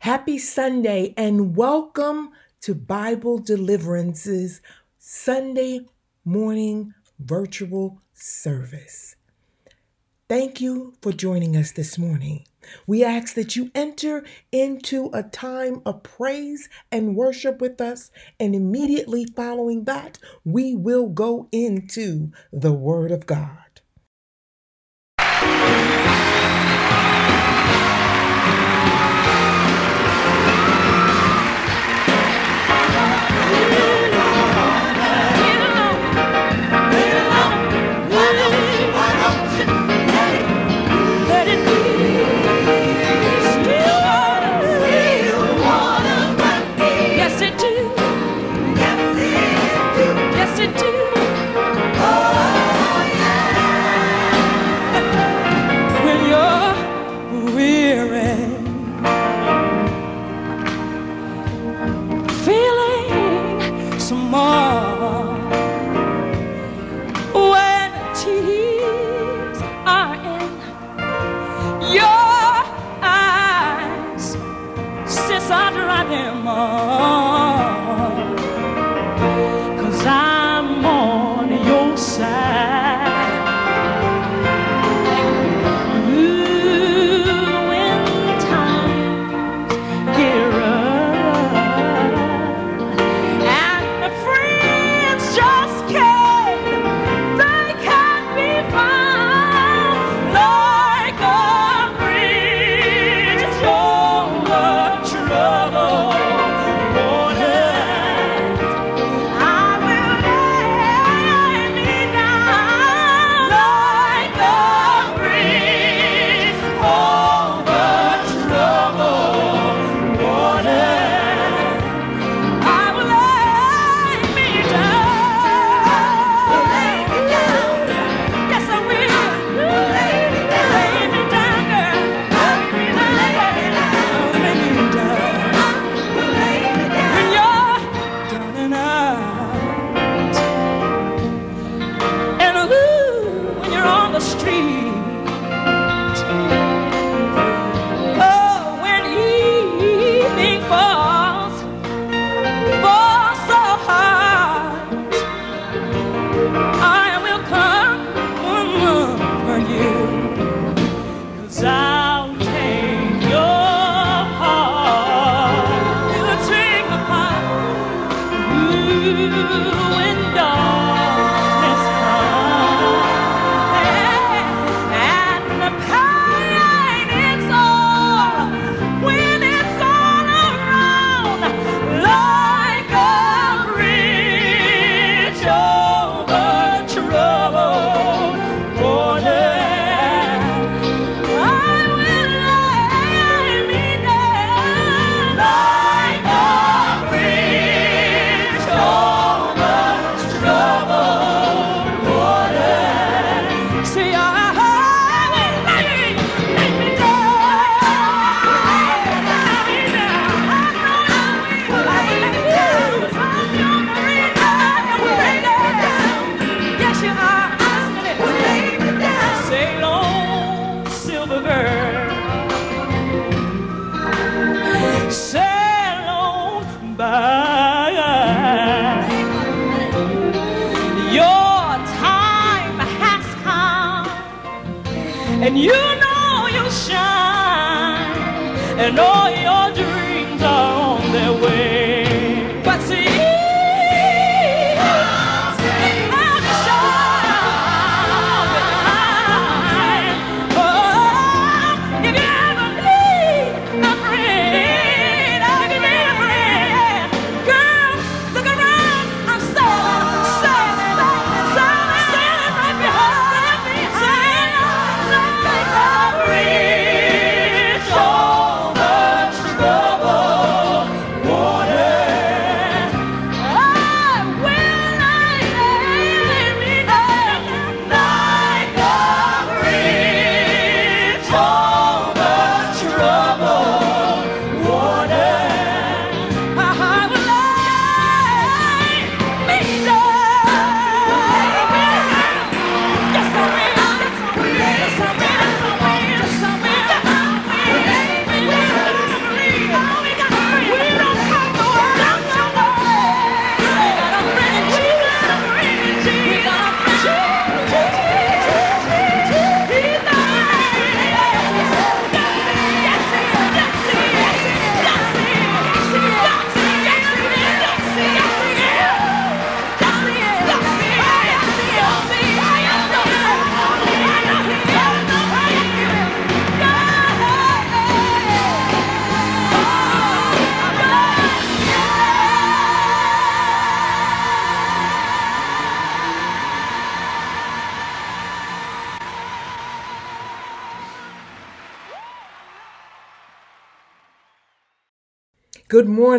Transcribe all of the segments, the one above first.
Happy Sunday and welcome to Bible Deliverance's Sunday morning virtual service. Thank you for joining us this morning. We ask that you enter into a time of praise and worship with us, and immediately following that, we will go into the Word of God.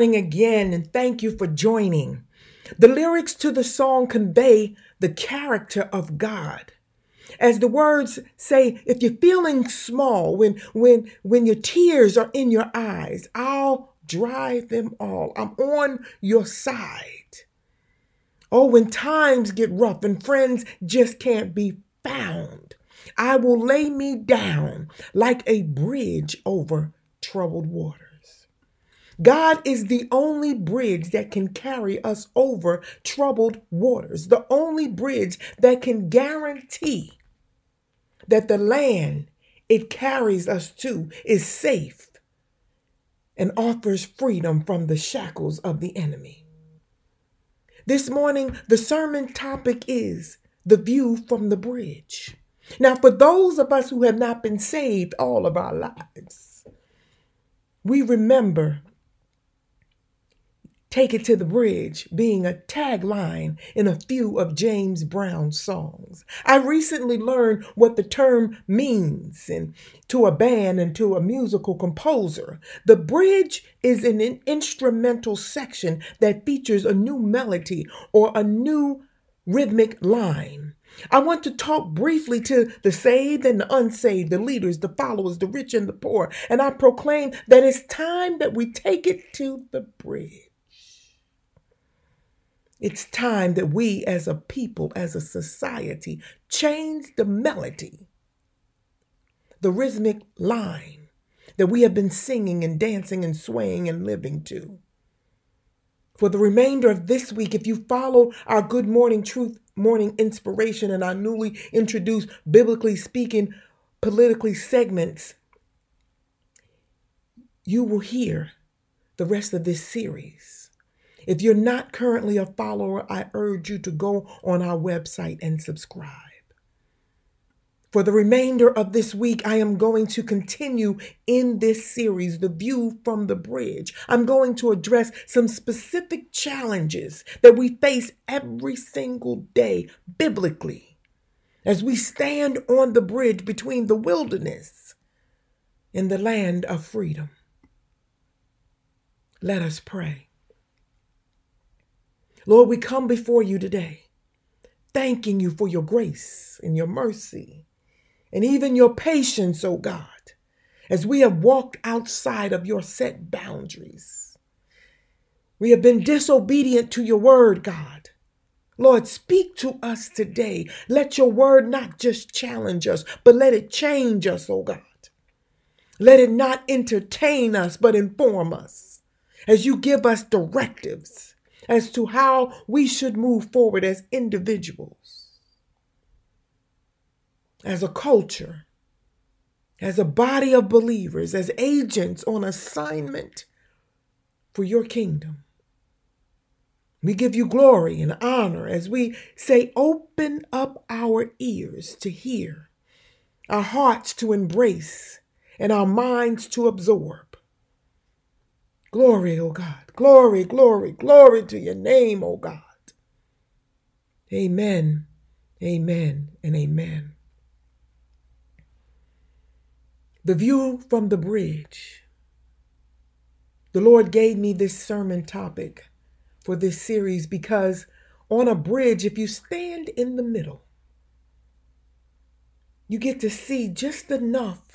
Morning again, and thank you for joining. The lyrics to the song convey the character of God. As the words say, if you're feeling small, when when when your tears are in your eyes, I'll dry them all. I'm on your side. Oh, when times get rough and friends just can't be found, I will lay me down like a bridge over troubled waters. God is the only bridge that can carry us over troubled waters, the only bridge that can guarantee that the land it carries us to is safe and offers freedom from the shackles of the enemy. This morning, the sermon topic is the view from the bridge. Now, for those of us who have not been saved all of our lives, we remember Take it to the bridge being a tagline in a few of James Brown's songs. I recently learned what the term means and to a band and to a musical composer. The bridge is an instrumental section that features a new melody or a new rhythmic line. I want to talk briefly to the saved and the unsaved, the leaders, the followers, the rich and the poor, and I proclaim that it's time that we take it to the bridge. It's time that we as a people, as a society, change the melody, the rhythmic line that we have been singing and dancing and swaying and living to. For the remainder of this week, if you follow our Good Morning Truth Morning Inspiration and our newly introduced Biblically Speaking Politically segments, you will hear the rest of this series. If you're not currently a follower, I urge you to go on our website and subscribe. For the remainder of this week, I am going to continue in this series, The View from the Bridge. I'm going to address some specific challenges that we face every single day biblically as we stand on the bridge between the wilderness and the land of freedom. Let us pray. Lord, we come before you today, thanking you for your grace and your mercy and even your patience, oh God, as we have walked outside of your set boundaries. We have been disobedient to your word, God. Lord, speak to us today. Let your word not just challenge us, but let it change us, oh God. Let it not entertain us, but inform us as you give us directives as to how we should move forward as individuals, as a culture, as a body of believers, as agents on assignment for your kingdom. We give you glory and honor as we say, open up our ears to hear, our hearts to embrace, and our minds to absorb. Glory, O oh God. Glory, glory, glory to your name, O oh God. Amen, amen, and amen. The view from the bridge. The Lord gave me this sermon topic for this series because on a bridge, if you stand in the middle, you get to see just enough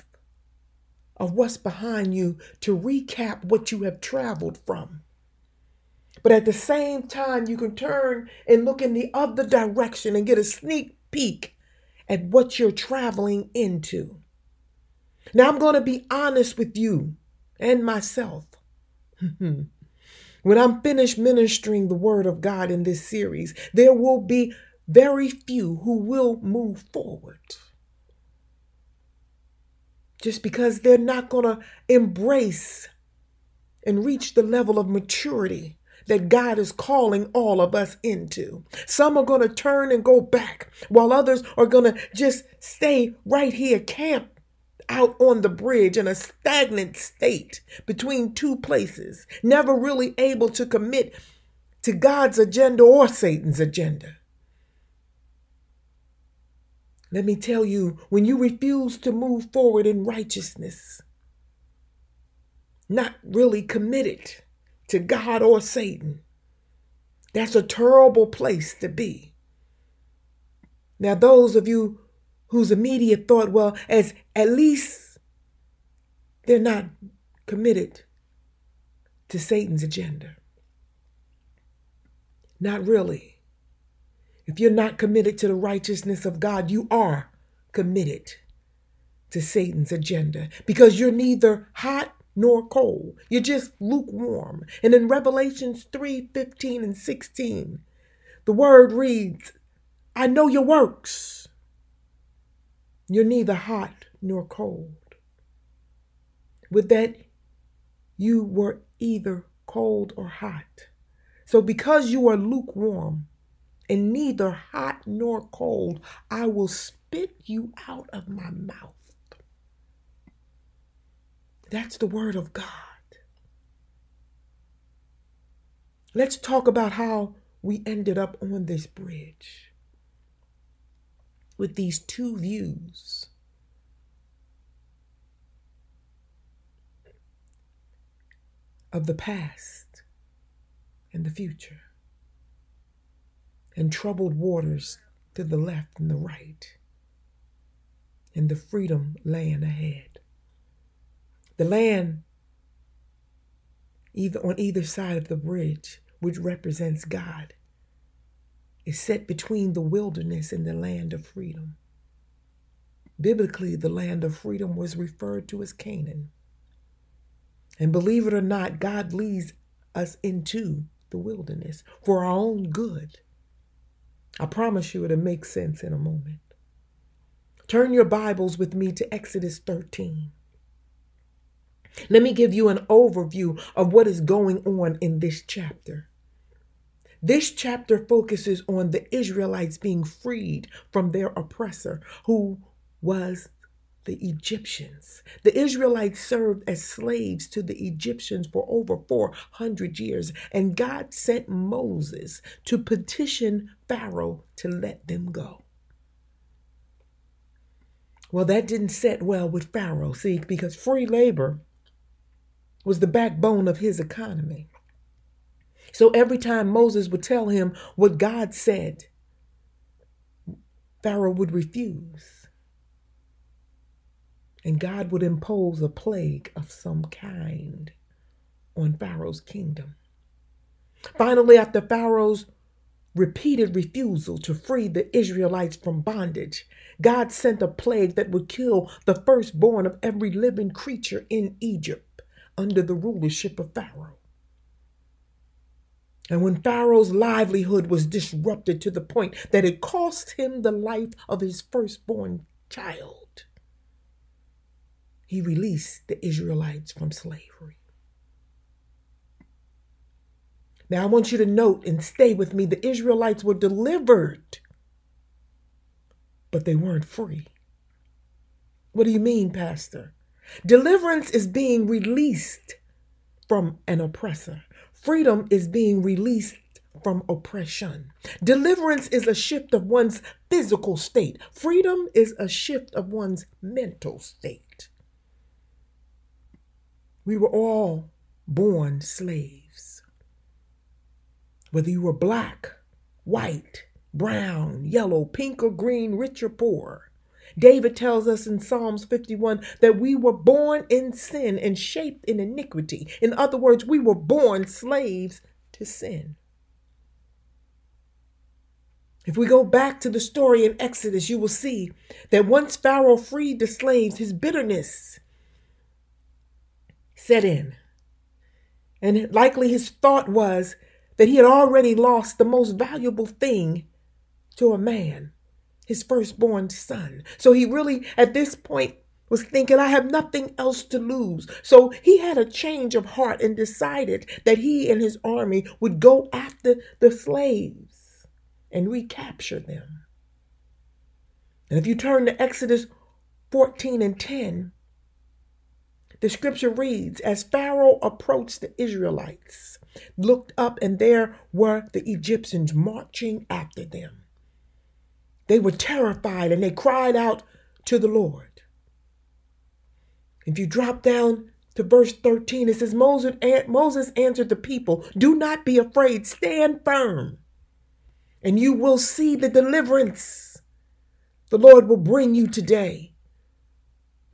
of what's behind you to recap what you have traveled from. But at the same time, you can turn and look in the other direction and get a sneak peek at what you're traveling into. Now, I'm going to be honest with you and myself. when I'm finished ministering the Word of God in this series, there will be very few who will move forward just because they're not going to embrace and reach the level of maturity that God is calling all of us into. Some are going to turn and go back, while others are going to just stay right here, camp out on the bridge in a stagnant state between two places, never really able to commit to God's agenda or Satan's agenda. Let me tell you, when you refuse to move forward in righteousness, not really committed to God or Satan. That's a terrible place to be. Now, those of you whose immediate thought, well, as at least they're not committed to Satan's agenda. Not really. If you're not committed to the righteousness of God, you are committed to Satan's agenda because you're neither hot nor cold. You're just lukewarm. And in Revelations 3 15 and 16, the word reads, I know your works. You're neither hot nor cold. With that, you were either cold or hot. So, because you are lukewarm and neither hot nor cold, I will spit you out of my mouth. That's the word of God. Let's talk about how we ended up on this bridge with these two views. Of the past and the future, and troubled waters to the left and the right, and the freedom laying ahead. The land, either on either side of the bridge, which represents God, is set between the wilderness and the land of freedom. Biblically, the land of freedom was referred to as Canaan. And believe it or not, God leads us into the wilderness for our own good. I promise you it'll make sense in a moment. Turn your Bibles with me to Exodus 13. Let me give you an overview of what is going on in this chapter. This chapter focuses on the Israelites being freed from their oppressor, who was the Egyptians. The Israelites served as slaves to the Egyptians for over 400 years, and God sent Moses to petition Pharaoh to let them go. Well, that didn't set well with Pharaoh, see, because free labor was the backbone of his economy. So every time Moses would tell him what God said, Pharaoh would refuse. And God would impose a plague of some kind on Pharaoh's kingdom. Finally, after Pharaoh's repeated refusal to free the Israelites from bondage, God sent a plague that would kill the firstborn of every living creature in Egypt under the rulership of Pharaoh. And when Pharaoh's livelihood was disrupted to the point that it cost him the life of his firstborn child, he released the Israelites from slavery. Now, I want you to note and stay with me the Israelites were delivered, but they weren't free. What do you mean, Pastor? Deliverance is being released from an oppressor. Freedom is being released from oppression. Deliverance is a shift of one's physical state. Freedom is a shift of one's mental state. We were all born slaves. Whether you were black, white, brown, yellow, pink, or green, rich or poor, David tells us in Psalms 51 that we were born in sin and shaped in iniquity. In other words, we were born slaves to sin. If we go back to the story in Exodus, you will see that once Pharaoh freed the slaves, his bitterness set in. And likely his thought was that he had already lost the most valuable thing to a man his firstborn son. So he really, at this point, was thinking, I have nothing else to lose. So he had a change of heart and decided that he and his army would go after the slaves and recapture them. And if you turn to Exodus 14 and 10, the scripture reads As Pharaoh approached the Israelites, looked up, and there were the Egyptians marching after them. They were terrified and they cried out to the Lord. If you drop down to verse 13, it says, Moses, Moses answered the people, Do not be afraid, stand firm, and you will see the deliverance the Lord will bring you today.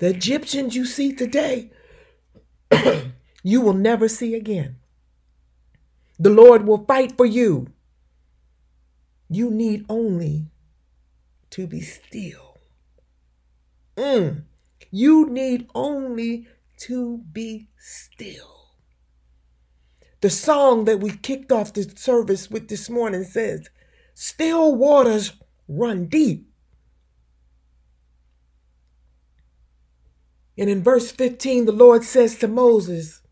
The Egyptians you see today, you will never see again. The Lord will fight for you. You need only to be still. Mm. You need only to be still. The song that we kicked off the service with this morning says, Still waters run deep. And in verse 15, the Lord says to Moses,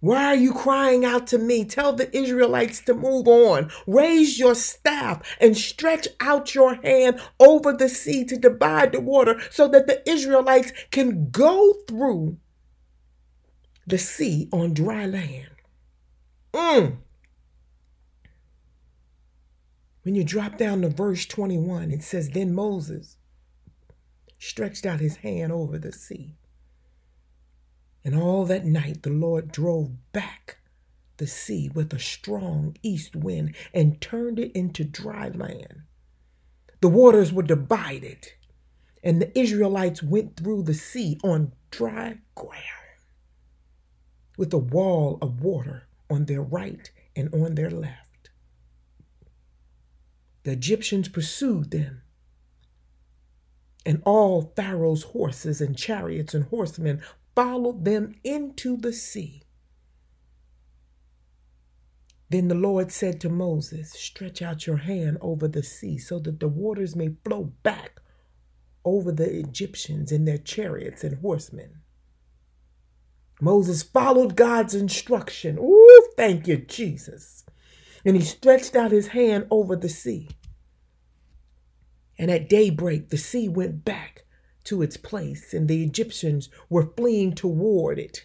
why are you crying out to me? Tell the Israelites to move on. Raise your staff and stretch out your hand over the sea to divide the water so that the Israelites can go through the sea on dry land. Mm. When you drop down to verse 21, it says, Then Moses stretched out his hand over the sea and all that night the Lord drove back the sea with a strong east wind and turned it into dry land. The waters were divided, and the Israelites went through the sea on dry ground with a wall of water on their right and on their left. The Egyptians pursued them, and all Pharaoh's horses and chariots and horsemen followed them into the sea. Then the Lord said to Moses, Stretch out your hand over the sea so that the waters may flow back over the Egyptians and their chariots and horsemen. Moses followed God's instruction. Ooh, thank you, Jesus. And he stretched out his hand over the sea. And at daybreak, the sea went back to its place, and the Egyptians were fleeing toward it.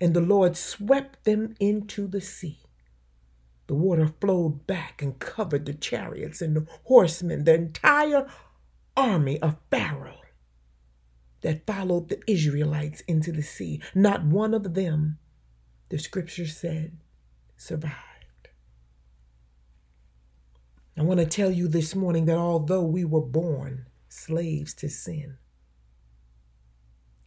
And the Lord swept them into the sea. The water flowed back and covered the chariots and the horsemen, the entire army of Pharaoh that followed the Israelites into the sea. Not one of them, the scripture said, survived. I want to tell you this morning that although we were born slaves to sin,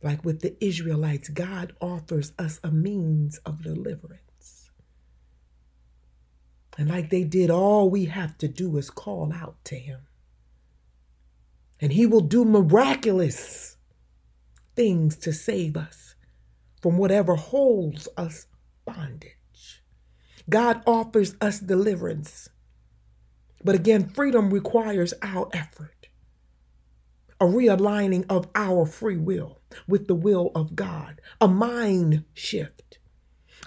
like with the Israelites, God offers us a means of deliverance. And like they did, all we have to do is call out to Him. And He will do miraculous things to save us from whatever holds us bondage. God offers us deliverance. But again, freedom requires our effort a realigning of our free will with the will of God, a mind shift.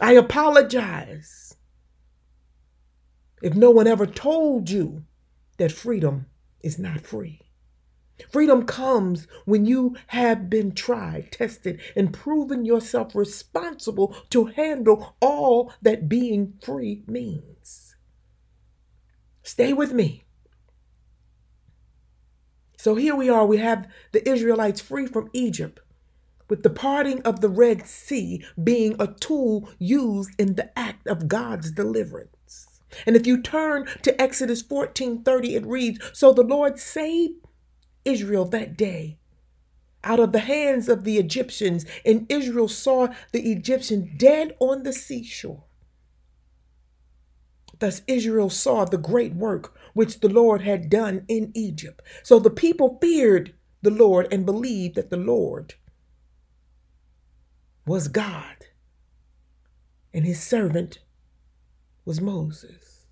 I apologize if no one ever told you that freedom is not free. Freedom comes when you have been tried, tested, and proven yourself responsible to handle all that being free means. Stay with me. So here we are, we have the Israelites free from Egypt, with the parting of the Red Sea being a tool used in the act of God's deliverance. And if you turn to Exodus 14:30, it reads, So the Lord saved Israel that day out of the hands of the Egyptians, and Israel saw the Egyptians dead on the seashore. Thus Israel saw the great work which the Lord had done in Egypt. So the people feared the Lord and believed that the Lord was God and his servant was Moses.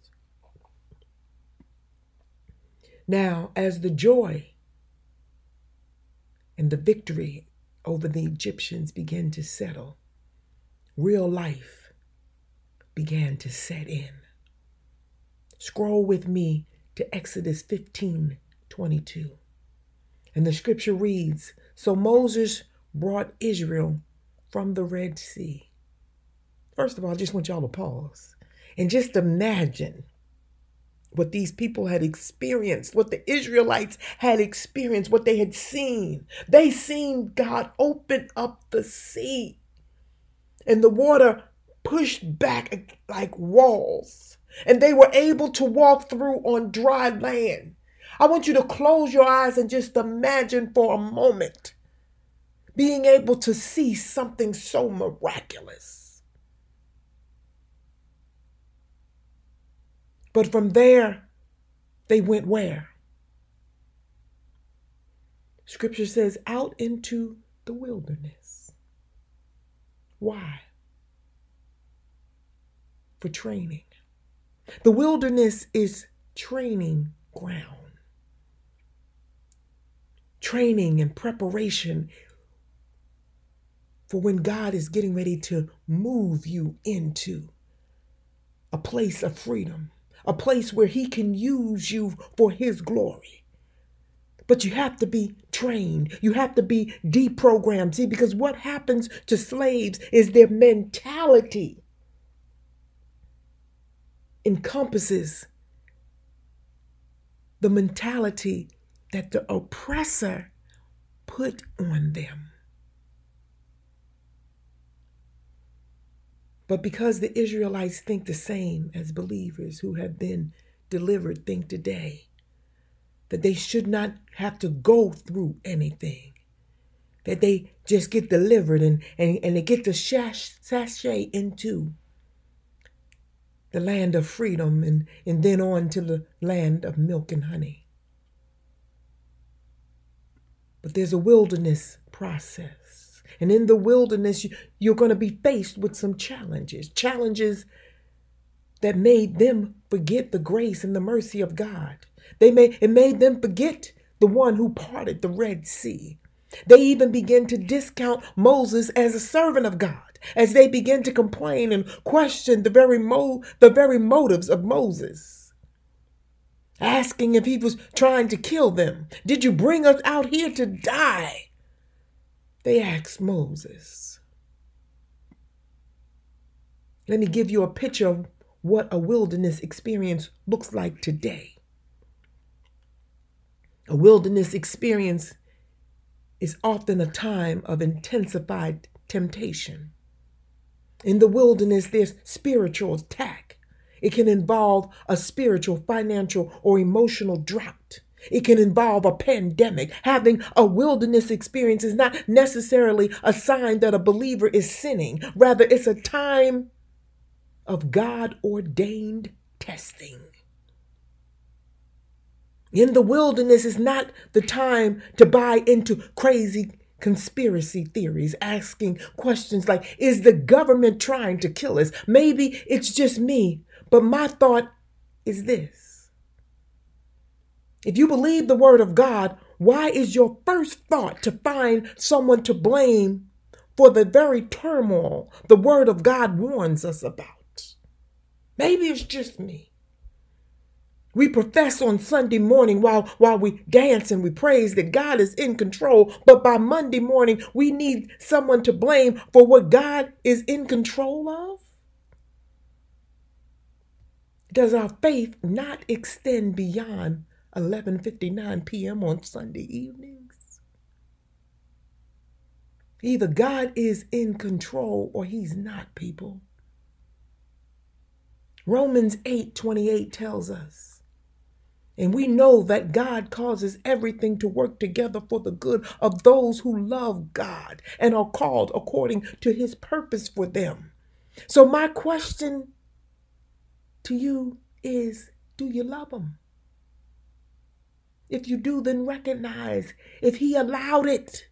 Now, as the joy and the victory over the Egyptians began to settle, real life began to set in. Scroll with me to Exodus 15 22. And the scripture reads So Moses brought Israel from the Red Sea. First of all, I just want y'all to pause and just imagine what these people had experienced, what the Israelites had experienced, what they had seen. They seen God open up the sea and the water pushed back like walls, and they were able to walk through on dry land. I want you to close your eyes and just imagine for a moment being able to see something so miraculous. But from there, they went where? Scripture says, out into the wilderness. Why? For training. The wilderness is training ground. Training and preparation for when God is getting ready to move you into a place of freedom, a place where He can use you for His glory. But you have to be trained. You have to be deprogrammed. See, because what happens to slaves is their mentality encompasses the mentality that the oppressor put on them. But because the Israelites think the same as believers who have been delivered think today, that they should not have to go through anything, that they just get delivered and, and, and they get the sash, sashay into the land of freedom and, and then on to the land of milk and honey. But there's a wilderness process. And in the wilderness, you're going to be faced with some challenges, challenges that made them forget the grace and the mercy of God. They made, it made them forget the one who parted the Red Sea. They even began to discount Moses as a servant of God as they begin to complain and question the very, mo- the very motives of Moses. Asking if he was trying to kill them. Did you bring us out here to die? They asked Moses. Let me give you a picture of what a wilderness experience looks like today. A wilderness experience is often a time of intensified temptation. In the wilderness, there's spiritual attack. It can involve a spiritual, financial, or emotional drought. It can involve a pandemic. Having a wilderness experience is not necessarily a sign that a believer is sinning. Rather, it's a time of God ordained testing. In the wilderness is not the time to buy into crazy conspiracy theories, asking questions like, is the government trying to kill us? Maybe it's just me, but my thought is this if you believe the word of God, why is your first thought to find someone to blame for the very turmoil the word of God warns us about? Maybe it's just me. We profess on Sunday morning while, while we dance and we praise that God is in control, but by Monday morning, we need someone to blame for what God is in control of? Does our faith not extend beyond 11:59 p.m. on Sunday evenings. Either God is in control or he's not, people. Romans 8:28 tells us, and we know that God causes everything to work together for the good of those who love God and are called according to his purpose for them. So my question to you is, do you love him? If you do, then recognize if He allowed it,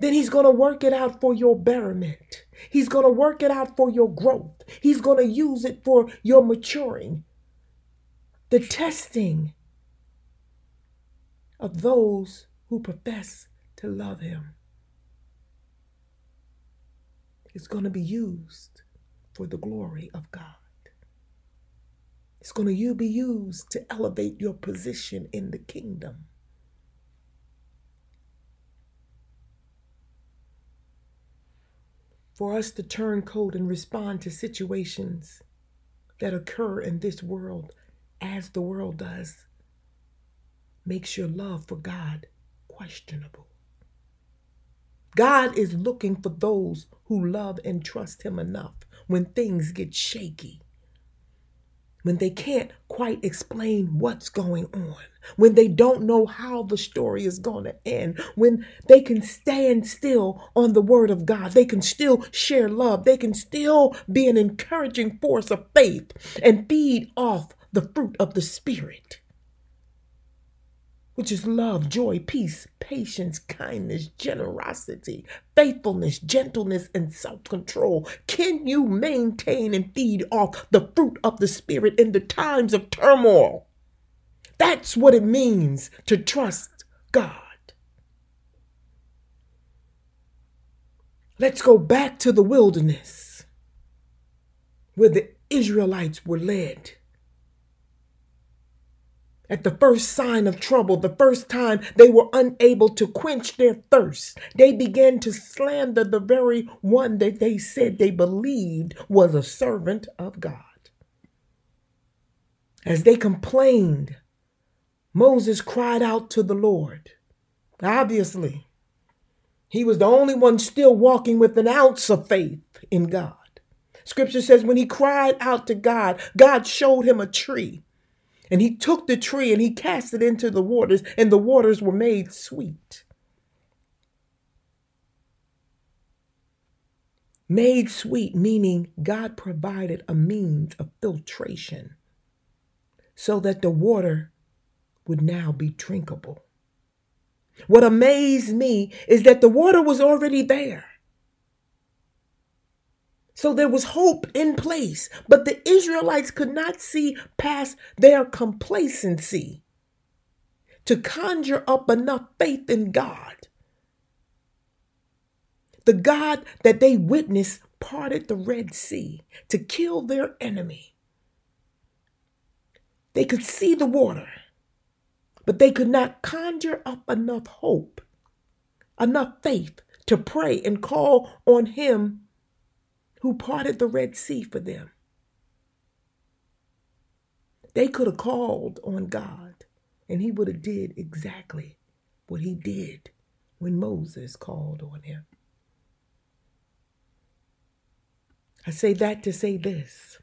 then He's going to work it out for your betterment. He's going to work it out for your growth. He's going to use it for your maturing. The testing of those who profess to love Him is going to be used for the glory of God. It's going to be used to elevate your position in the kingdom. For us to turn cold and respond to situations that occur in this world as the world does makes your love for God questionable. God is looking for those who love and trust Him enough when things get shaky, when they can't quite explain what's going on, when they don't know how the story is going to end, when they can stand still on the Word of God, they can still share love, they can still be an encouraging force of faith and feed off the fruit of the Spirit which is love, joy, peace, patience, kindness, generosity, faithfulness, gentleness, and self control? Can you maintain and feed off the fruit of the Spirit in the times of turmoil? That's what it means to trust God. Let's go back to the wilderness where the Israelites were led at the first sign of trouble, the first time they were unable to quench their thirst, they began to slander the very one that they said they believed was a servant of God. As they complained, Moses cried out to the Lord. Obviously, he was the only one still walking with an ounce of faith in God. Scripture says when he cried out to God, God showed him a tree and he took the tree and he cast it into the waters, and the waters were made sweet. Made sweet, meaning God provided a means of filtration so that the water would now be drinkable. What amazed me is that the water was already there. So there was hope in place, but the Israelites could not see past their complacency to conjure up enough faith in God. The God that they witnessed parted the Red Sea to kill their enemy. They could see the water, but they could not conjure up enough hope, enough faith to pray and call on Him who parted the Red Sea for them. They could have called on God and he would have did exactly what he did when Moses called on him. I say that to say this.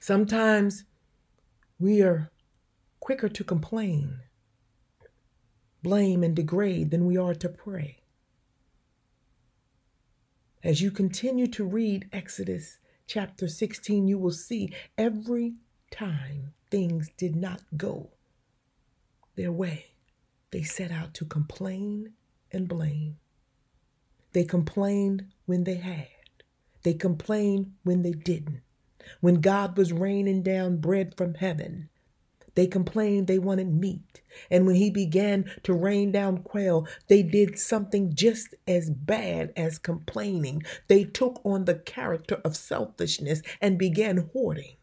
Sometimes we are quicker to complain, blame, and degrade than we are to pray. As you continue to read Exodus chapter 16, you will see every time things did not go their way, they set out to complain and blame. They complained when they had, they complained when they didn't. When God was raining down bread from heaven, they complained they wanted meat. And when he began to rain down quail, they did something just as bad as complaining. They took on the character of selfishness and began hoarding.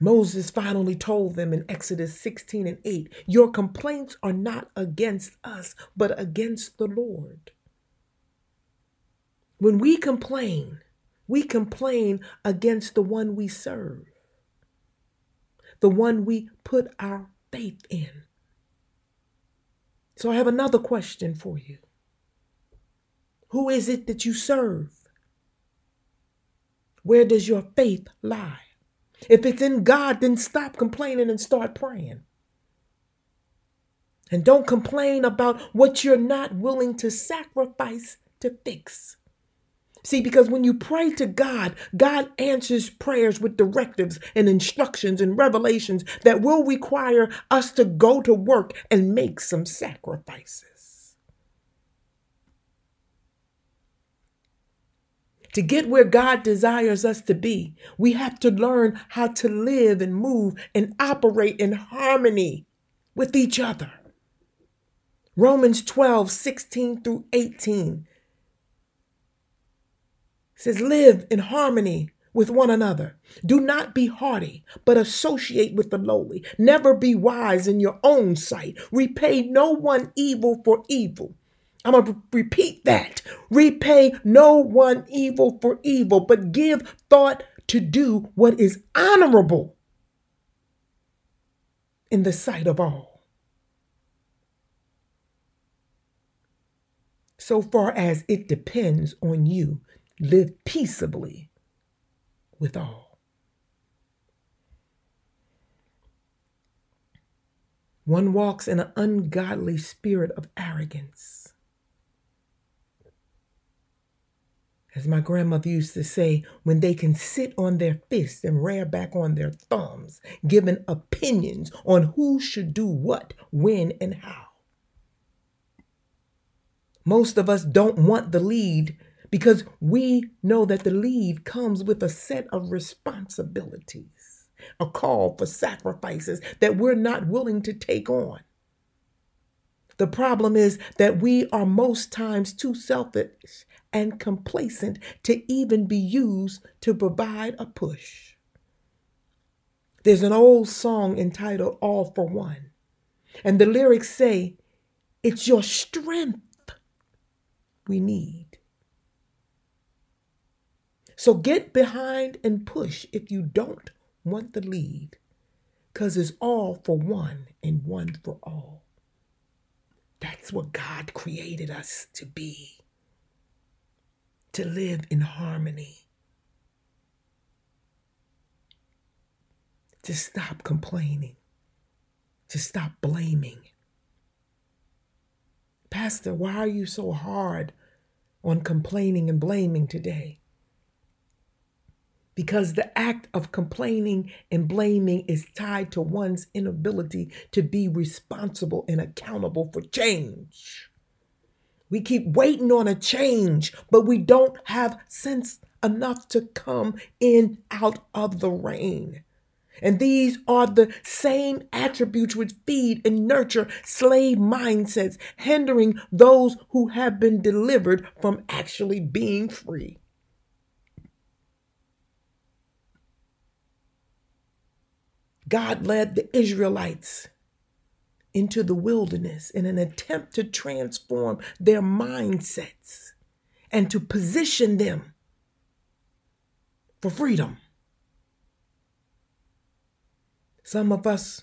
Moses finally told them in Exodus 16 and 8 Your complaints are not against us, but against the Lord. When we complain, we complain against the one we serve the one we put our faith in. So I have another question for you. Who is it that you serve? Where does your faith lie? If it's in God, then stop complaining and start praying. And don't complain about what you're not willing to sacrifice to fix. See, because when you pray to God, God answers prayers with directives and instructions and revelations that will require us to go to work and make some sacrifices. To get where God desires us to be, we have to learn how to live and move and operate in harmony with each other. Romans 12, 16 through 18 says, Live in harmony with one another. Do not be haughty, but associate with the lowly. Never be wise in your own sight. Repay no one evil for evil. I'm going to repeat that. Repay no one evil for evil, but give thought to do what is honorable in the sight of all. So far as it depends on you, live peaceably with all. One walks in an ungodly spirit of arrogance. As my grandmother used to say, when they can sit on their fists and rear back on their thumbs, giving opinions on who should do what, when, and how. Most of us don't want the lead because we know that the lead comes with a set of responsibilities, a call for sacrifices that we're not willing to take on. The problem is that we are most times too selfish and complacent to even be used to provide a push. There's an old song entitled All for One, and the lyrics say, It's your strength we need. So get behind and push if you don't want the lead, because it's all for one and one for all. That's what God created us to be to live in harmony, to stop complaining, to stop blaming, Pastor, why are you so hard on complaining and blaming today? Because the act of complaining and blaming is tied to one's inability to be responsible and accountable for change. We keep waiting on a change, but we don't have sense enough to come in out of the rain. And these are the same attributes which feed and nurture slave mindsets, hindering those who have been delivered from actually being free. God led the Israelites into the wilderness in an attempt to transform their mindsets and to position them for freedom. Some of us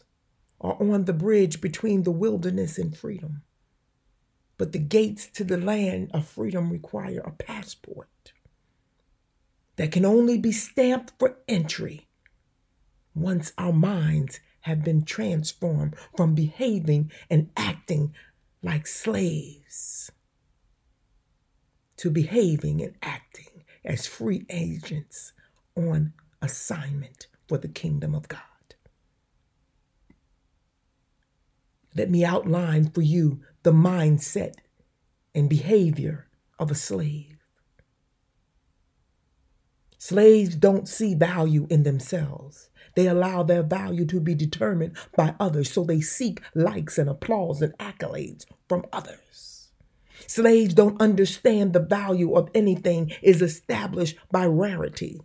are on the bridge between the wilderness and freedom. But the gates to the land of freedom require a passport that can only be stamped for entry once our minds have been transformed from behaving and acting like slaves to behaving and acting as free agents on assignment for the kingdom of God. Let me outline for you the mindset and behavior of a slave. Slaves don't see value in themselves. They allow their value to be determined by others, so they seek likes and applause and accolades from others. Slaves don't understand the value of anything is established by rarity.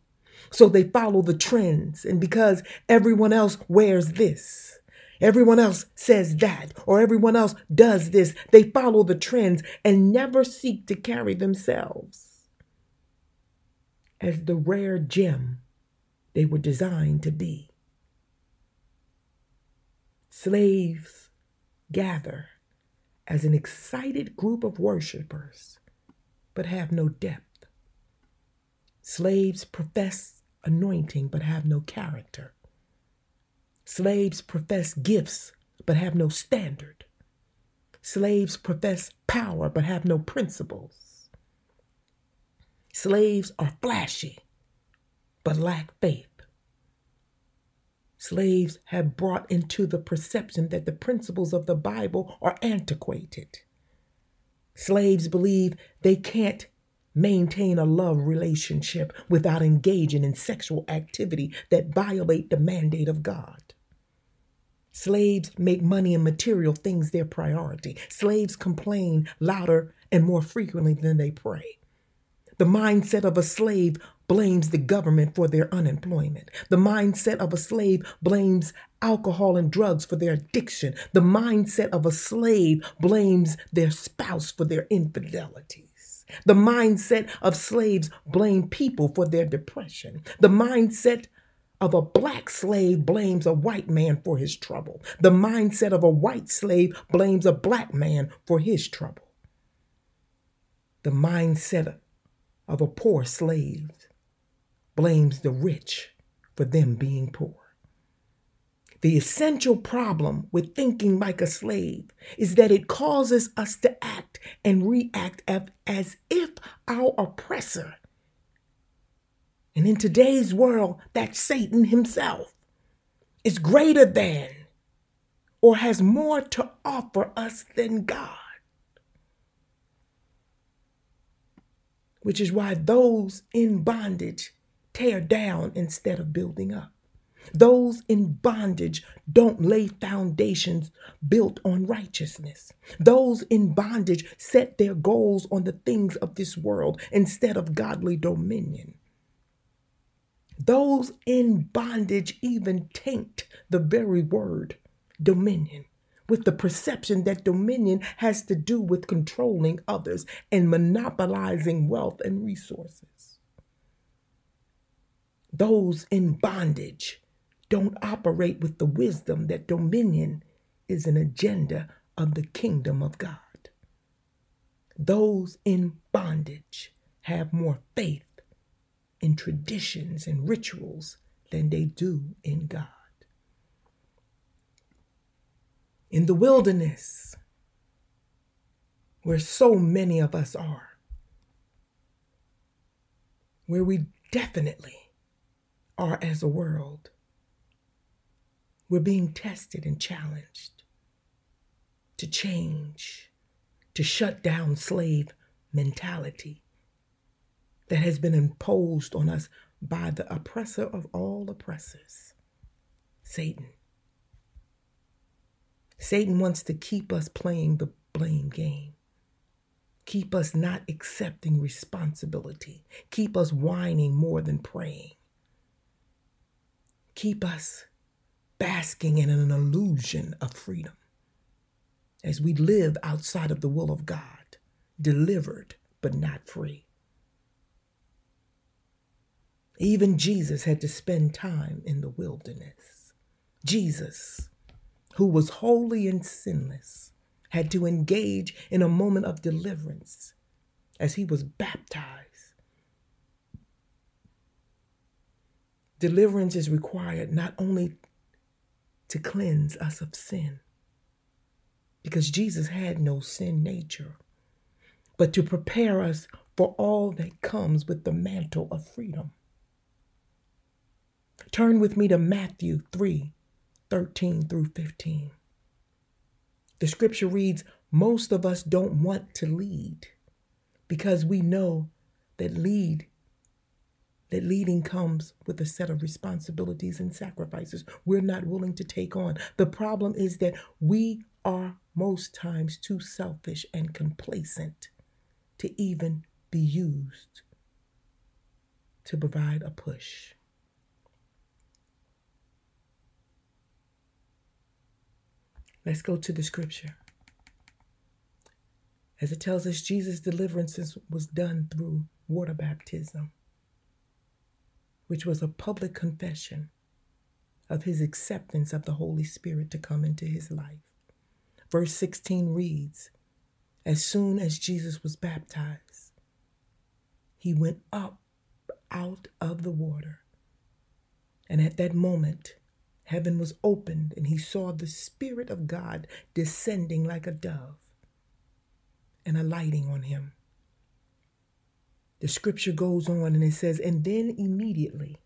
So they follow the trends, and because everyone else wears this, Everyone else says that, or everyone else does this. They follow the trends and never seek to carry themselves as the rare gem they were designed to be. Slaves gather as an excited group of worshipers, but have no depth. Slaves profess anointing, but have no character. Slaves profess gifts but have no standard. Slaves profess power but have no principles. Slaves are flashy but lack faith. Slaves have brought into the perception that the principles of the Bible are antiquated. Slaves believe they can't maintain a love relationship without engaging in sexual activity that violate the mandate of God. Slaves make money and material things their priority. Slaves complain louder and more frequently than they pray. The mindset of a slave blames the government for their unemployment. The mindset of a slave blames alcohol and drugs for their addiction. The mindset of a slave blames their spouse for their infidelities. The mindset of slaves blame people for their depression. The mindset of a black slave blames a white man for his trouble. The mindset of a white slave blames a black man for his trouble. The mindset of a poor slave blames the rich for them being poor. The essential problem with thinking like a slave is that it causes us to act and react as if our oppressor, and in today's world, that's Satan himself, is greater than or has more to offer us than God. Which is why those in bondage tear down instead of building up. Those in bondage don't lay foundations built on righteousness. Those in bondage set their goals on the things of this world instead of godly dominion. Those in bondage even taint the very word dominion with the perception that dominion has to do with controlling others and monopolizing wealth and resources. Those in bondage don't operate with the wisdom that dominion is an agenda of the kingdom of God. Those in bondage have more faith in traditions and rituals than they do in God. In the wilderness, where so many of us are, where we definitely are as a world, we're being tested and challenged to change, to shut down slave mentality that has been imposed on us by the oppressor of all oppressors, Satan. Satan wants to keep us playing the blame game, keep us not accepting responsibility, keep us whining more than praying, keep us basking in an illusion of freedom as we live outside of the will of God, delivered but not free. Even Jesus had to spend time in the wilderness. Jesus, who was holy and sinless, had to engage in a moment of deliverance as he was baptized. Deliverance is required not only to cleanse us of sin. Because Jesus had no sin nature, but to prepare us for all that comes with the mantle of freedom. Turn with me to Matthew 3 13 through 15. The scripture reads Most of us don't want to lead because we know that lead that leading comes with a set of responsibilities and sacrifices we're not willing to take on. The problem is that we are most times too selfish and complacent to even be used to provide a push. Let's go to the scripture. As it tells us, Jesus' deliverance was done through water baptism which was a public confession of his acceptance of the Holy Spirit to come into his life. Verse 16 reads As soon as Jesus was baptized, he went up out of the water. And at that moment, heaven was opened, and he saw the Spirit of God descending like a dove and alighting on him the scripture goes on and it says, and then immediately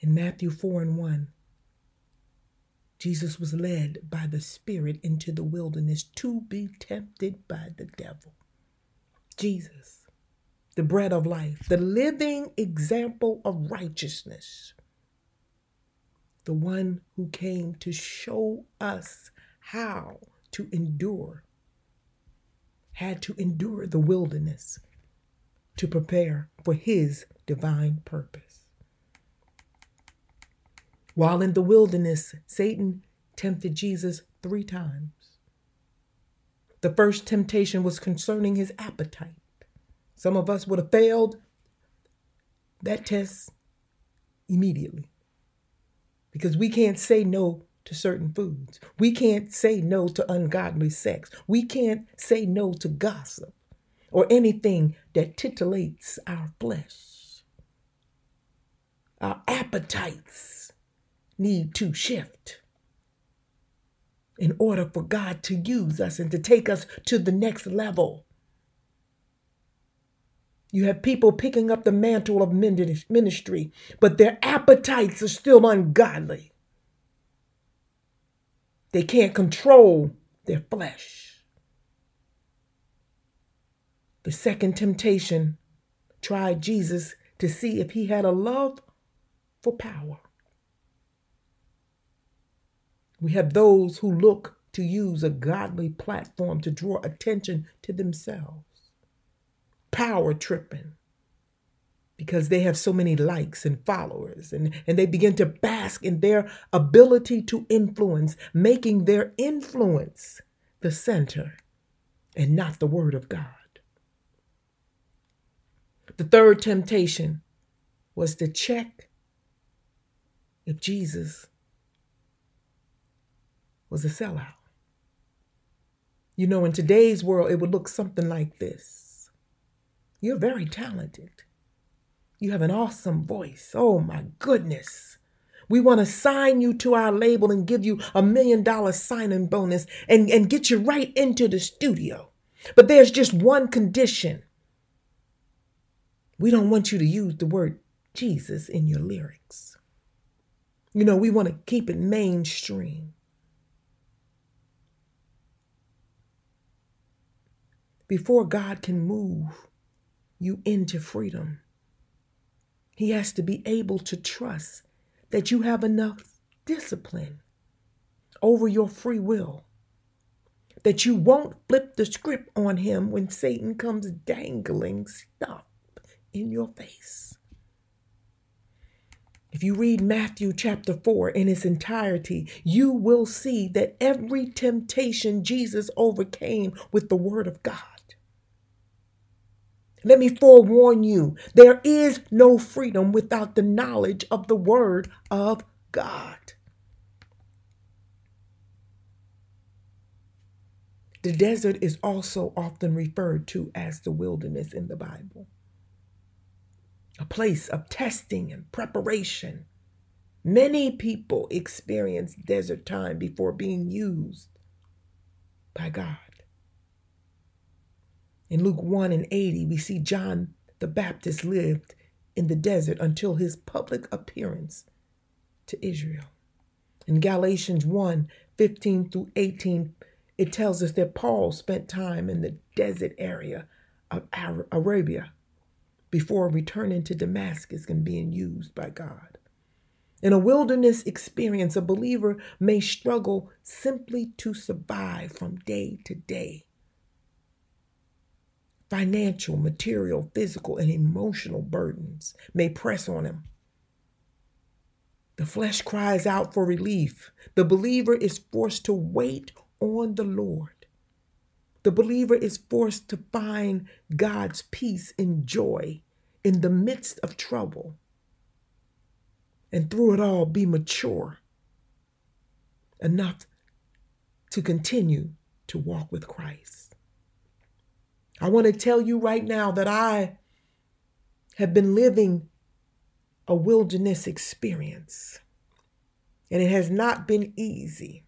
in Matthew 4 and 1, Jesus was led by the Spirit into the wilderness to be tempted by the devil. Jesus, the bread of life, the living example of righteousness, the one who came to show us how to endure, had to endure the wilderness to prepare for his divine purpose. While in the wilderness, Satan tempted Jesus three times. The first temptation was concerning his appetite. Some of us would have failed that test immediately because we can't say no to certain foods. We can't say no to ungodly sex. We can't say no to gossip. Or anything that titillates our flesh. Our appetites need to shift in order for God to use us and to take us to the next level. You have people picking up the mantle of ministry, but their appetites are still ungodly. They can't control their flesh. The second temptation tried Jesus to see if he had a love for power. We have those who look to use a godly platform to draw attention to themselves power tripping because they have so many likes and followers and, and they begin to bask in their ability to influence, making their influence the center and not the word of God. The third temptation was to check if Jesus was a sellout. You know, in today's world, it would look something like this you're very talented. You have an awesome voice. Oh my goodness. We want to sign you to our label and give you a million dollar signing bonus and, and get you right into the studio. But there's just one condition. We don't want you to use the word Jesus in your lyrics. You know, we want to keep it mainstream. Before God can move, you into freedom. He has to be able to trust that you have enough discipline over your free will, that you won't flip the script on him when Satan comes dangling stuff in your face. If you read Matthew chapter 4 in its entirety, you will see that every temptation Jesus overcame with the Word of God. Let me forewarn you there is no freedom without the knowledge of the Word of God. The desert is also often referred to as the wilderness in the Bible, a place of testing and preparation. Many people experience desert time before being used by God. In Luke 1 and 80, we see John the Baptist lived in the desert until his public appearance to Israel. In Galatians 1 15 through 18, it tells us that Paul spent time in the desert area of Arabia before returning to Damascus and being used by God. In a wilderness experience, a believer may struggle simply to survive from day to day financial, material, physical, and emotional burdens may press on him. The flesh cries out for relief. The believer is forced to wait on the Lord. The believer is forced to find God's peace and joy in the midst of trouble. And through it all, be mature enough to continue to walk with Christ. I want to tell you right now that I have been living a wilderness experience, and it has not been easy.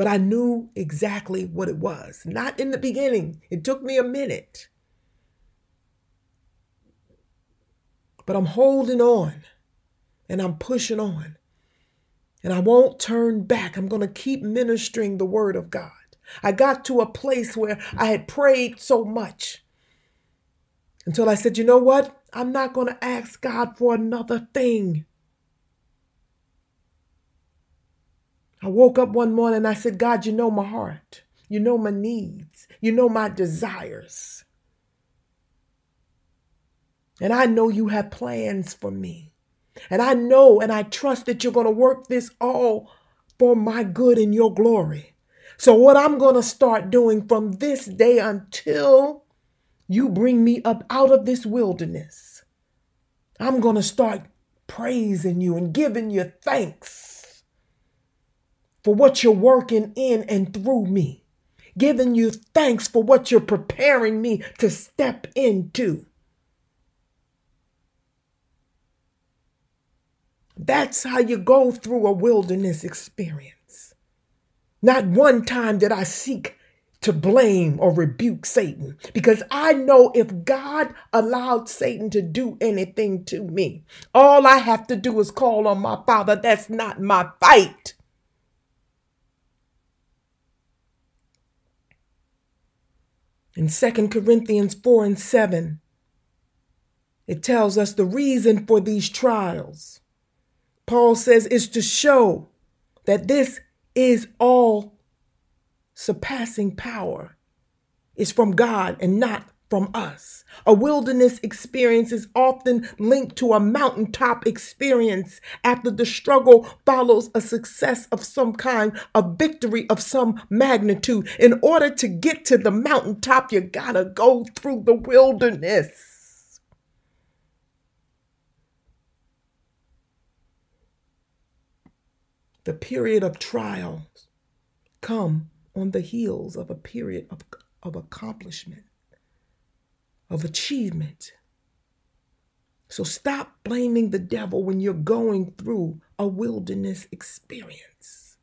But I knew exactly what it was. Not in the beginning, it took me a minute. But I'm holding on and I'm pushing on. And I won't turn back. I'm going to keep ministering the word of God. I got to a place where I had prayed so much until I said, you know what? I'm not going to ask God for another thing. I woke up one morning and I said, God, you know my heart. You know my needs. You know my desires. And I know you have plans for me. And I know and I trust that you're going to work this all for my good and your glory. So, what I'm going to start doing from this day until you bring me up out of this wilderness, I'm going to start praising you and giving you thanks for what you're working in and through me. giving you thanks for what you're preparing me to step into. That's how you go through a wilderness experience. Not one time did I seek to blame or rebuke Satan because I know if God allowed Satan to do anything to me, all I have to do is call on my Father. That's not my fight. In 2 Corinthians 4 and 7, it tells us the reason for these trials. Paul says is to show that this is all surpassing power is from God and not from us. A wilderness experience is often linked to a mountaintop experience after the struggle follows a success of some kind, a victory of some magnitude. In order to get to the mountaintop, you gotta go through the wilderness. The period of trials come on the heels of a period of, of accomplishment, of achievement. So stop blaming the devil when you're going through a wilderness experience.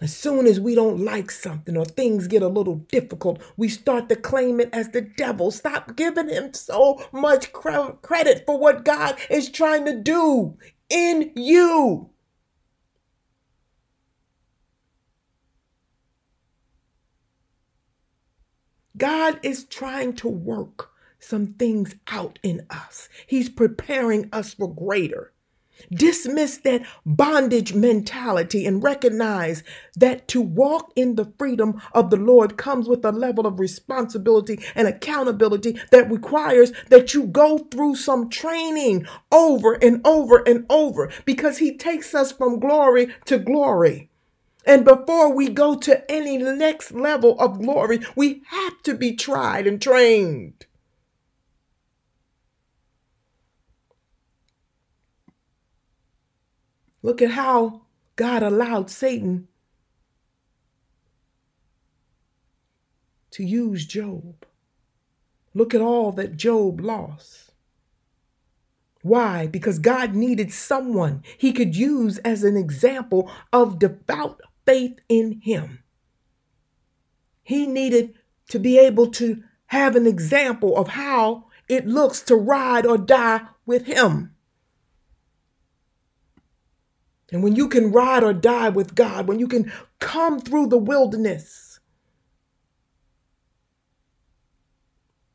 As soon as we don't like something or things get a little difficult, we start to claim it as the devil. Stop giving him so much credit for what God is trying to do in you. God is trying to work some things out in us. He's preparing us for greater. Dismiss that bondage mentality and recognize that to walk in the freedom of the Lord comes with a level of responsibility and accountability that requires that you go through some training over and over and over because He takes us from glory to glory. And before we go to any next level of glory, we have to be tried and trained. Look at how God allowed Satan to use Job. Look at all that Job lost. Why? Because God needed someone he could use as an example of devout faith in him. He needed to be able to have an example of how it looks to ride or die with him. And when you can ride or die with God, when you can come through the wilderness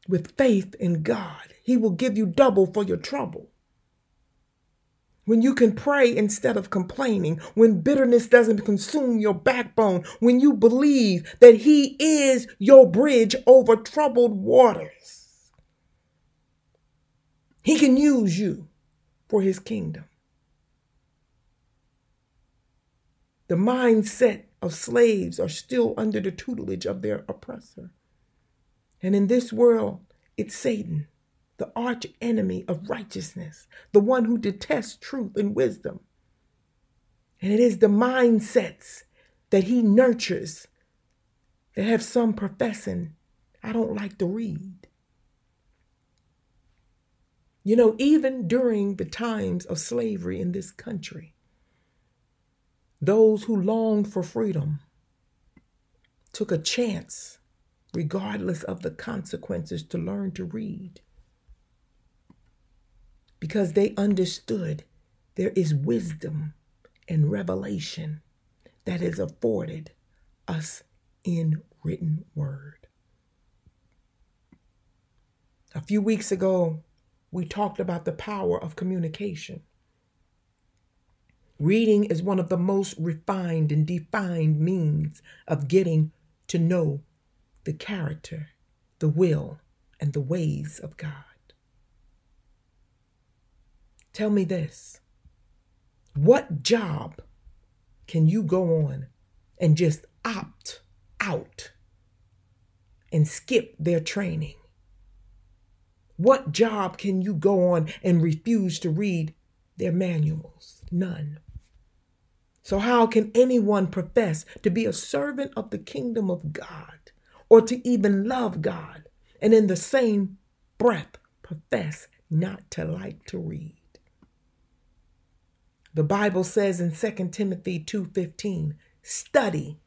with faith in God, He will give you double for your trouble when you can pray instead of complaining, when bitterness doesn't consume your backbone, when you believe that He is your bridge over troubled waters. He can use you for His kingdom. The mindset of slaves are still under the tutelage of their oppressor. And in this world, it's Satan the arch enemy of righteousness, the one who detests truth and wisdom. And it is the mindsets that he nurtures that have some professing, I don't like to read. You know, even during the times of slavery in this country, those who longed for freedom took a chance, regardless of the consequences, to learn to read because they understood there is wisdom and revelation that is afforded us in written word. A few weeks ago, we talked about the power of communication. Reading is one of the most refined and defined means of getting to know the character, the will, and the ways of God. Tell me this what job can you go on and just opt out and skip their training? What job can you go on and refuse to read their manuals? None. So, how can anyone profess to be a servant of the kingdom of God or to even love God and in the same breath profess not to like to read? The Bible says in 2 Timothy 2:15, study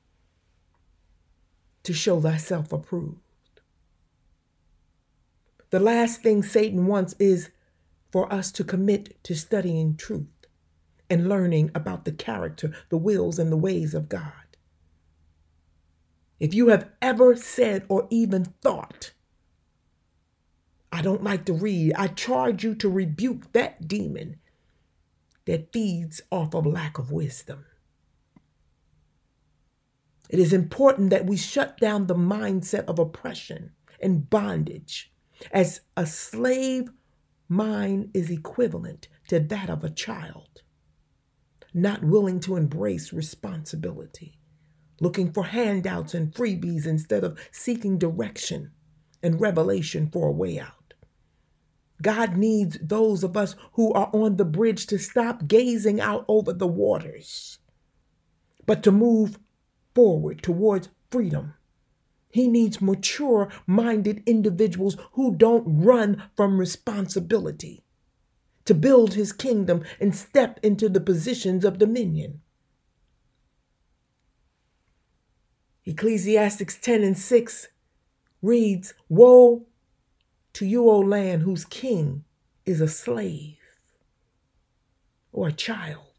to show thyself approved. The last thing Satan wants is for us to commit to studying truth and learning about the character, the wills, and the ways of God. If you have ever said or even thought, I don't like to read, I charge you to rebuke that demon that feeds off of lack of wisdom. It is important that we shut down the mindset of oppression and bondage, as a slave mind is equivalent to that of a child, not willing to embrace responsibility, looking for handouts and freebies instead of seeking direction and revelation for a way out. God needs those of us who are on the bridge to stop gazing out over the waters, but to move forward towards freedom. He needs mature minded individuals who don't run from responsibility to build his kingdom and step into the positions of dominion. Ecclesiastes 10 and 6 reads Woe to you, O land, whose king is a slave or a child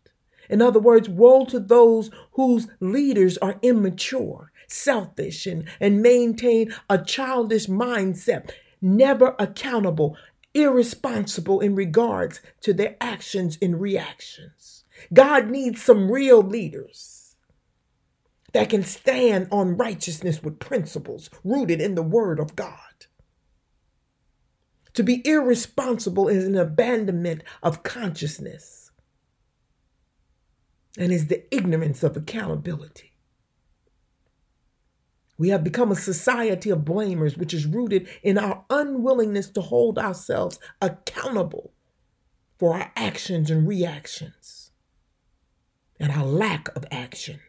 in other words, woe to those whose leaders are immature, selfish, and, and maintain a childish mindset, never accountable, irresponsible in regards to their actions and reactions. God needs some real leaders that can stand on righteousness with principles rooted in the Word of God. To be irresponsible is an abandonment of consciousness and is the ignorance of accountability. We have become a society of blamers, which is rooted in our unwillingness to hold ourselves accountable for our actions and reactions and our lack of action.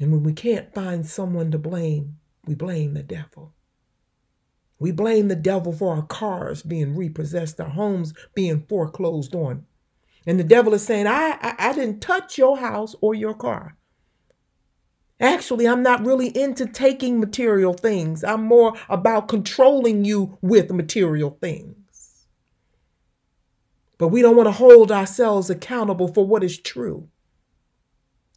And when we can't find someone to blame, we blame the devil. We blame the devil for our cars being repossessed, our homes being foreclosed on, and the devil is saying, I, I, I didn't touch your house or your car. Actually, I'm not really into taking material things. I'm more about controlling you with material things. But we don't want to hold ourselves accountable for what is true.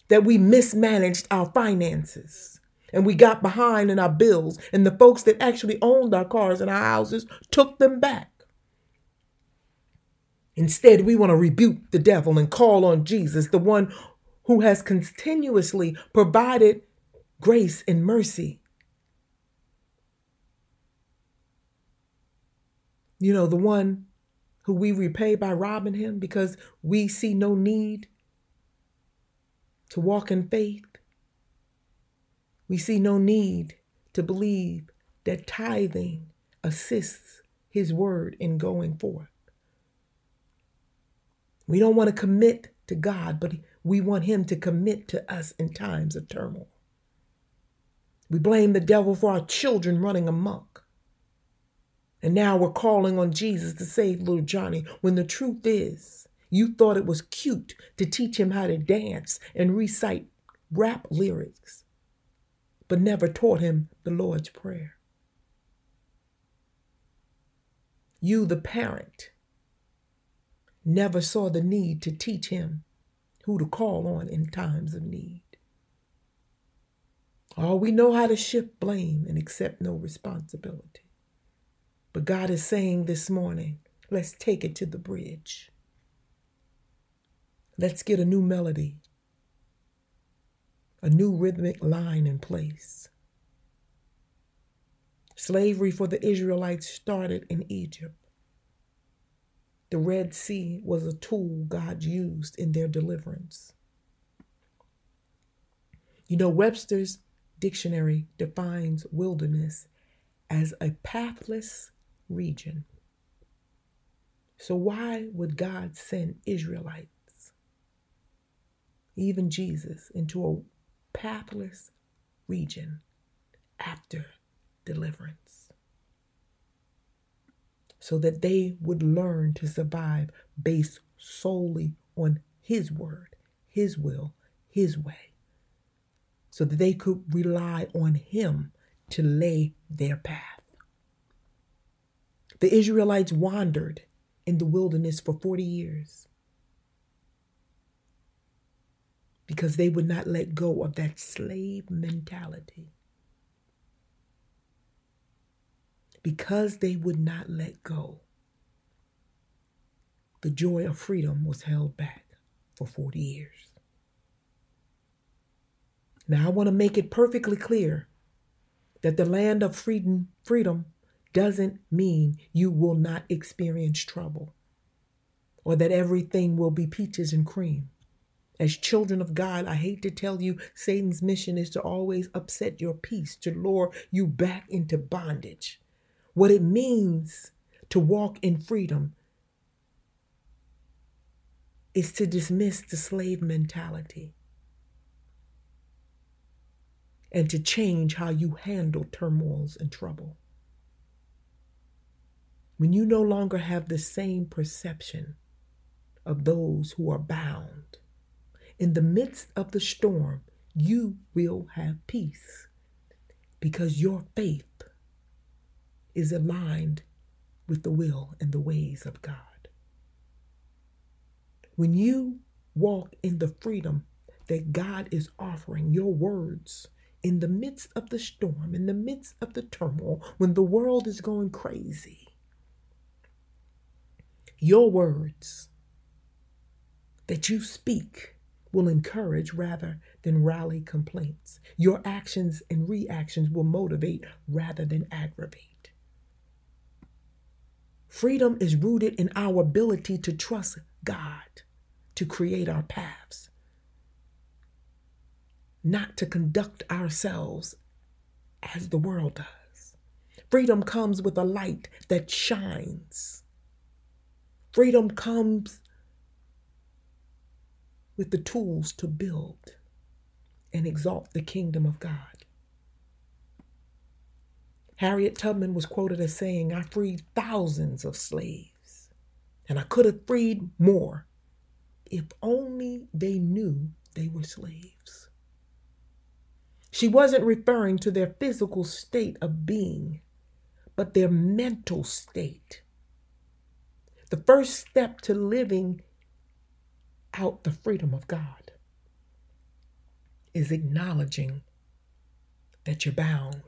That we mismanaged our finances and we got behind in our bills, and the folks that actually owned our cars and our houses took them back. Instead, we want to rebuke the devil and call on Jesus, the one who has continuously provided grace and mercy. You know, the one who we repay by robbing him because we see no need to walk in faith. We see no need to believe that tithing assists his word in going forth. We don't want to commit to God, but we want Him to commit to us in times of turmoil. We blame the devil for our children running amok. And now we're calling on Jesus to save little Johnny when the truth is, you thought it was cute to teach him how to dance and recite rap lyrics, but never taught him the Lord's Prayer. You, the parent, never saw the need to teach him who to call on in times of need. All we know how to shift blame and accept no responsibility. But God is saying this morning, let's take it to the bridge. Let's get a new melody, a new rhythmic line in place. Slavery for the Israelites started in Egypt. The Red Sea was a tool God used in their deliverance. You know, Webster's dictionary defines wilderness as a pathless region. So, why would God send Israelites even Jesus, into pathless region after deliverance. So that they would learn to survive based solely on His word, His will, His way, so that they could rely on Him to lay their path. The Israelites wandered in the wilderness for 40 years because they would not let go of that slave mentality. Because they would not let go, the joy of freedom was held back for 40 years. Now, I want to make it perfectly clear that the land of freedom, freedom doesn't mean you will not experience trouble or that everything will be peaches and cream. As children of God, I hate to tell you, Satan's mission is to always upset your peace, to lure you back into bondage. What it means to walk in freedom is to dismiss the slave mentality and to change how you handle turmoils and trouble. When you no longer have the same perception of those who are bound, in the midst of the storm, you will have peace because your faith is aligned with the will and the ways of God. When you walk in the freedom that God is offering, your words in the midst of the storm, in the midst of the turmoil, when the world is going crazy, your words that you speak will encourage rather than rally complaints. Your actions and reactions will motivate rather than aggravate. Freedom is rooted in our ability to trust God to create our paths, not to conduct ourselves as the world does. Freedom comes with a light that shines. Freedom comes with the tools to build and exalt the kingdom of God. Harriet Tubman was quoted as saying, I freed thousands of slaves, and I could have freed more if only they knew they were slaves. She wasn't referring to their physical state of being, but their mental state. The first step to living out the freedom of God is acknowledging that you're bound.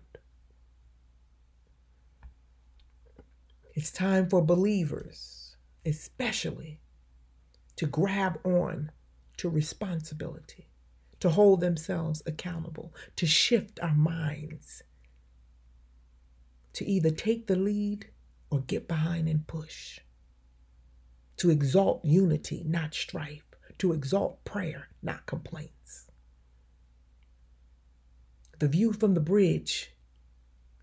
It's time for believers, especially, to grab on to responsibility, to hold themselves accountable, to shift our minds, to either take the lead or get behind and push, to exalt unity, not strife to exalt prayer, not complaints. The view from the bridge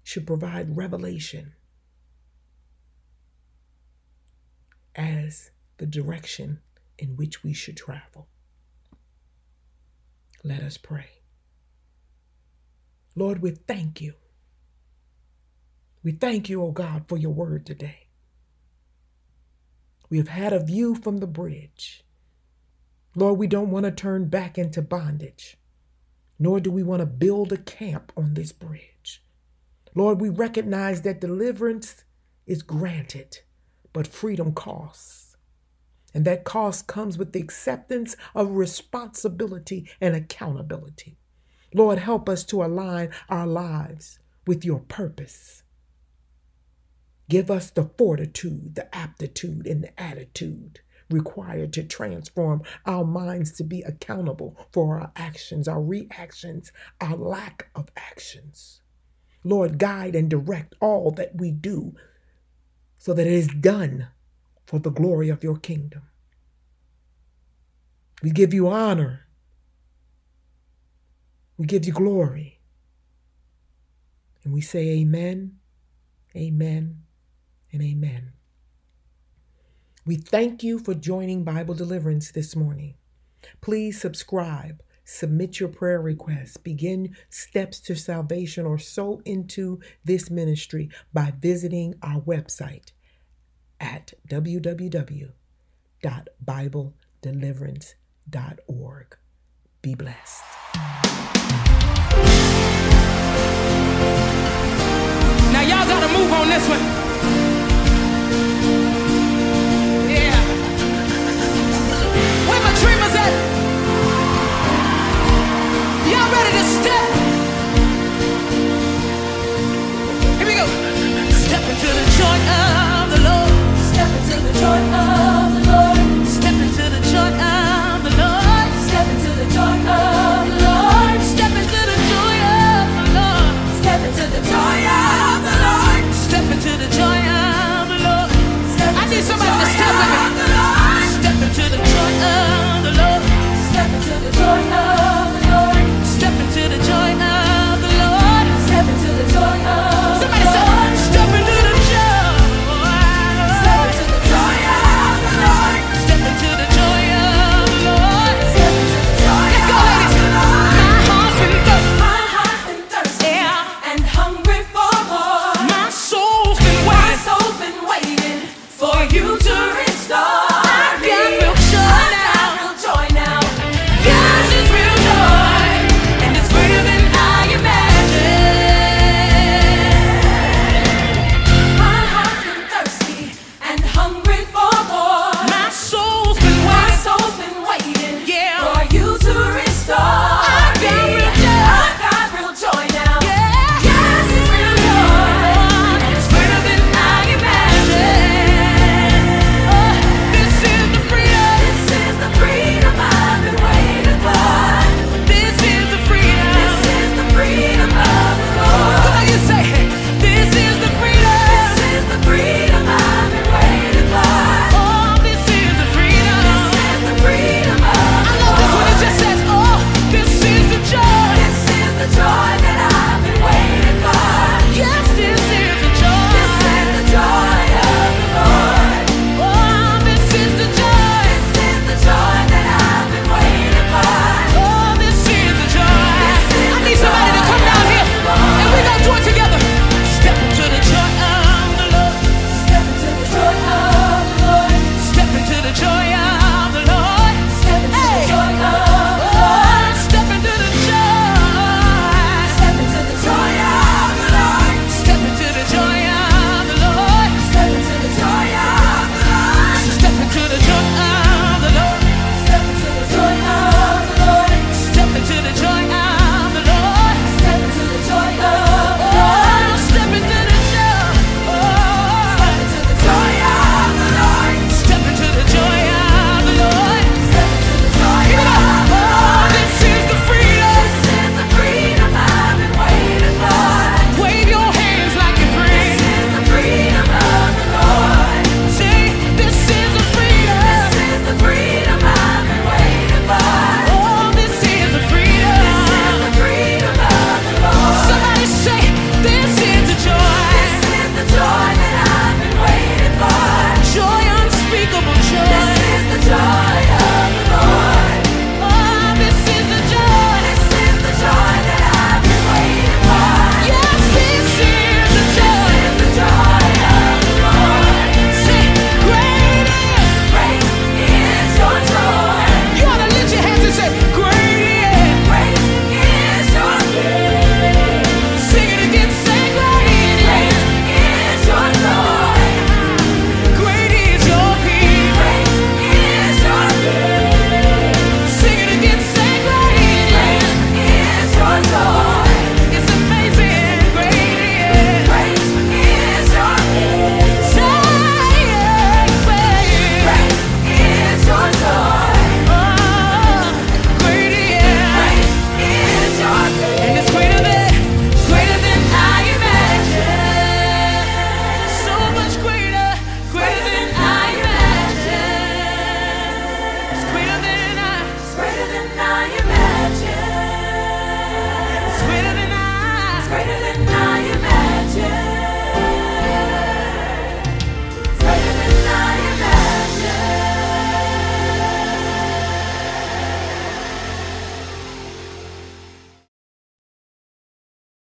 should provide revelation as the direction in which we should travel. Let us pray. Lord, we thank you. We thank you, O oh God, for your word today. We have had a view from the bridge. Lord, we don't want to turn back into bondage, nor do we want to build a camp on this bridge. Lord, we recognize that deliverance is granted, but freedom costs. And that cost comes with the acceptance of responsibility and accountability. Lord, help us to align our lives with your purpose. Give us the fortitude, the aptitude, and the attitude required to transform our minds to be accountable for our actions, our reactions, our lack of actions. Lord, guide and direct all that we do so that it is done for the glory of your kingdom. We give you honor. We give you glory. And we say, Amen, Amen, and Amen. We thank you for joining Bible Deliverance this morning. Please subscribe, submit your prayer requests, begin steps to salvation, or sow into this ministry by visiting our website at www.bibledeliverance.org. Be blessed. Now y'all gotta move on this one. step? Y'all ready to step? Here we go. Step into the joy of the Lord. Step into the joy of the Lord. Step into the joy of the Lord. Step into the joy of the Lord. Step into the joy of the Lord. Step into the joy of the Lord. Step into the joy of the Lord. I need somebody to step with me. Step into the joy of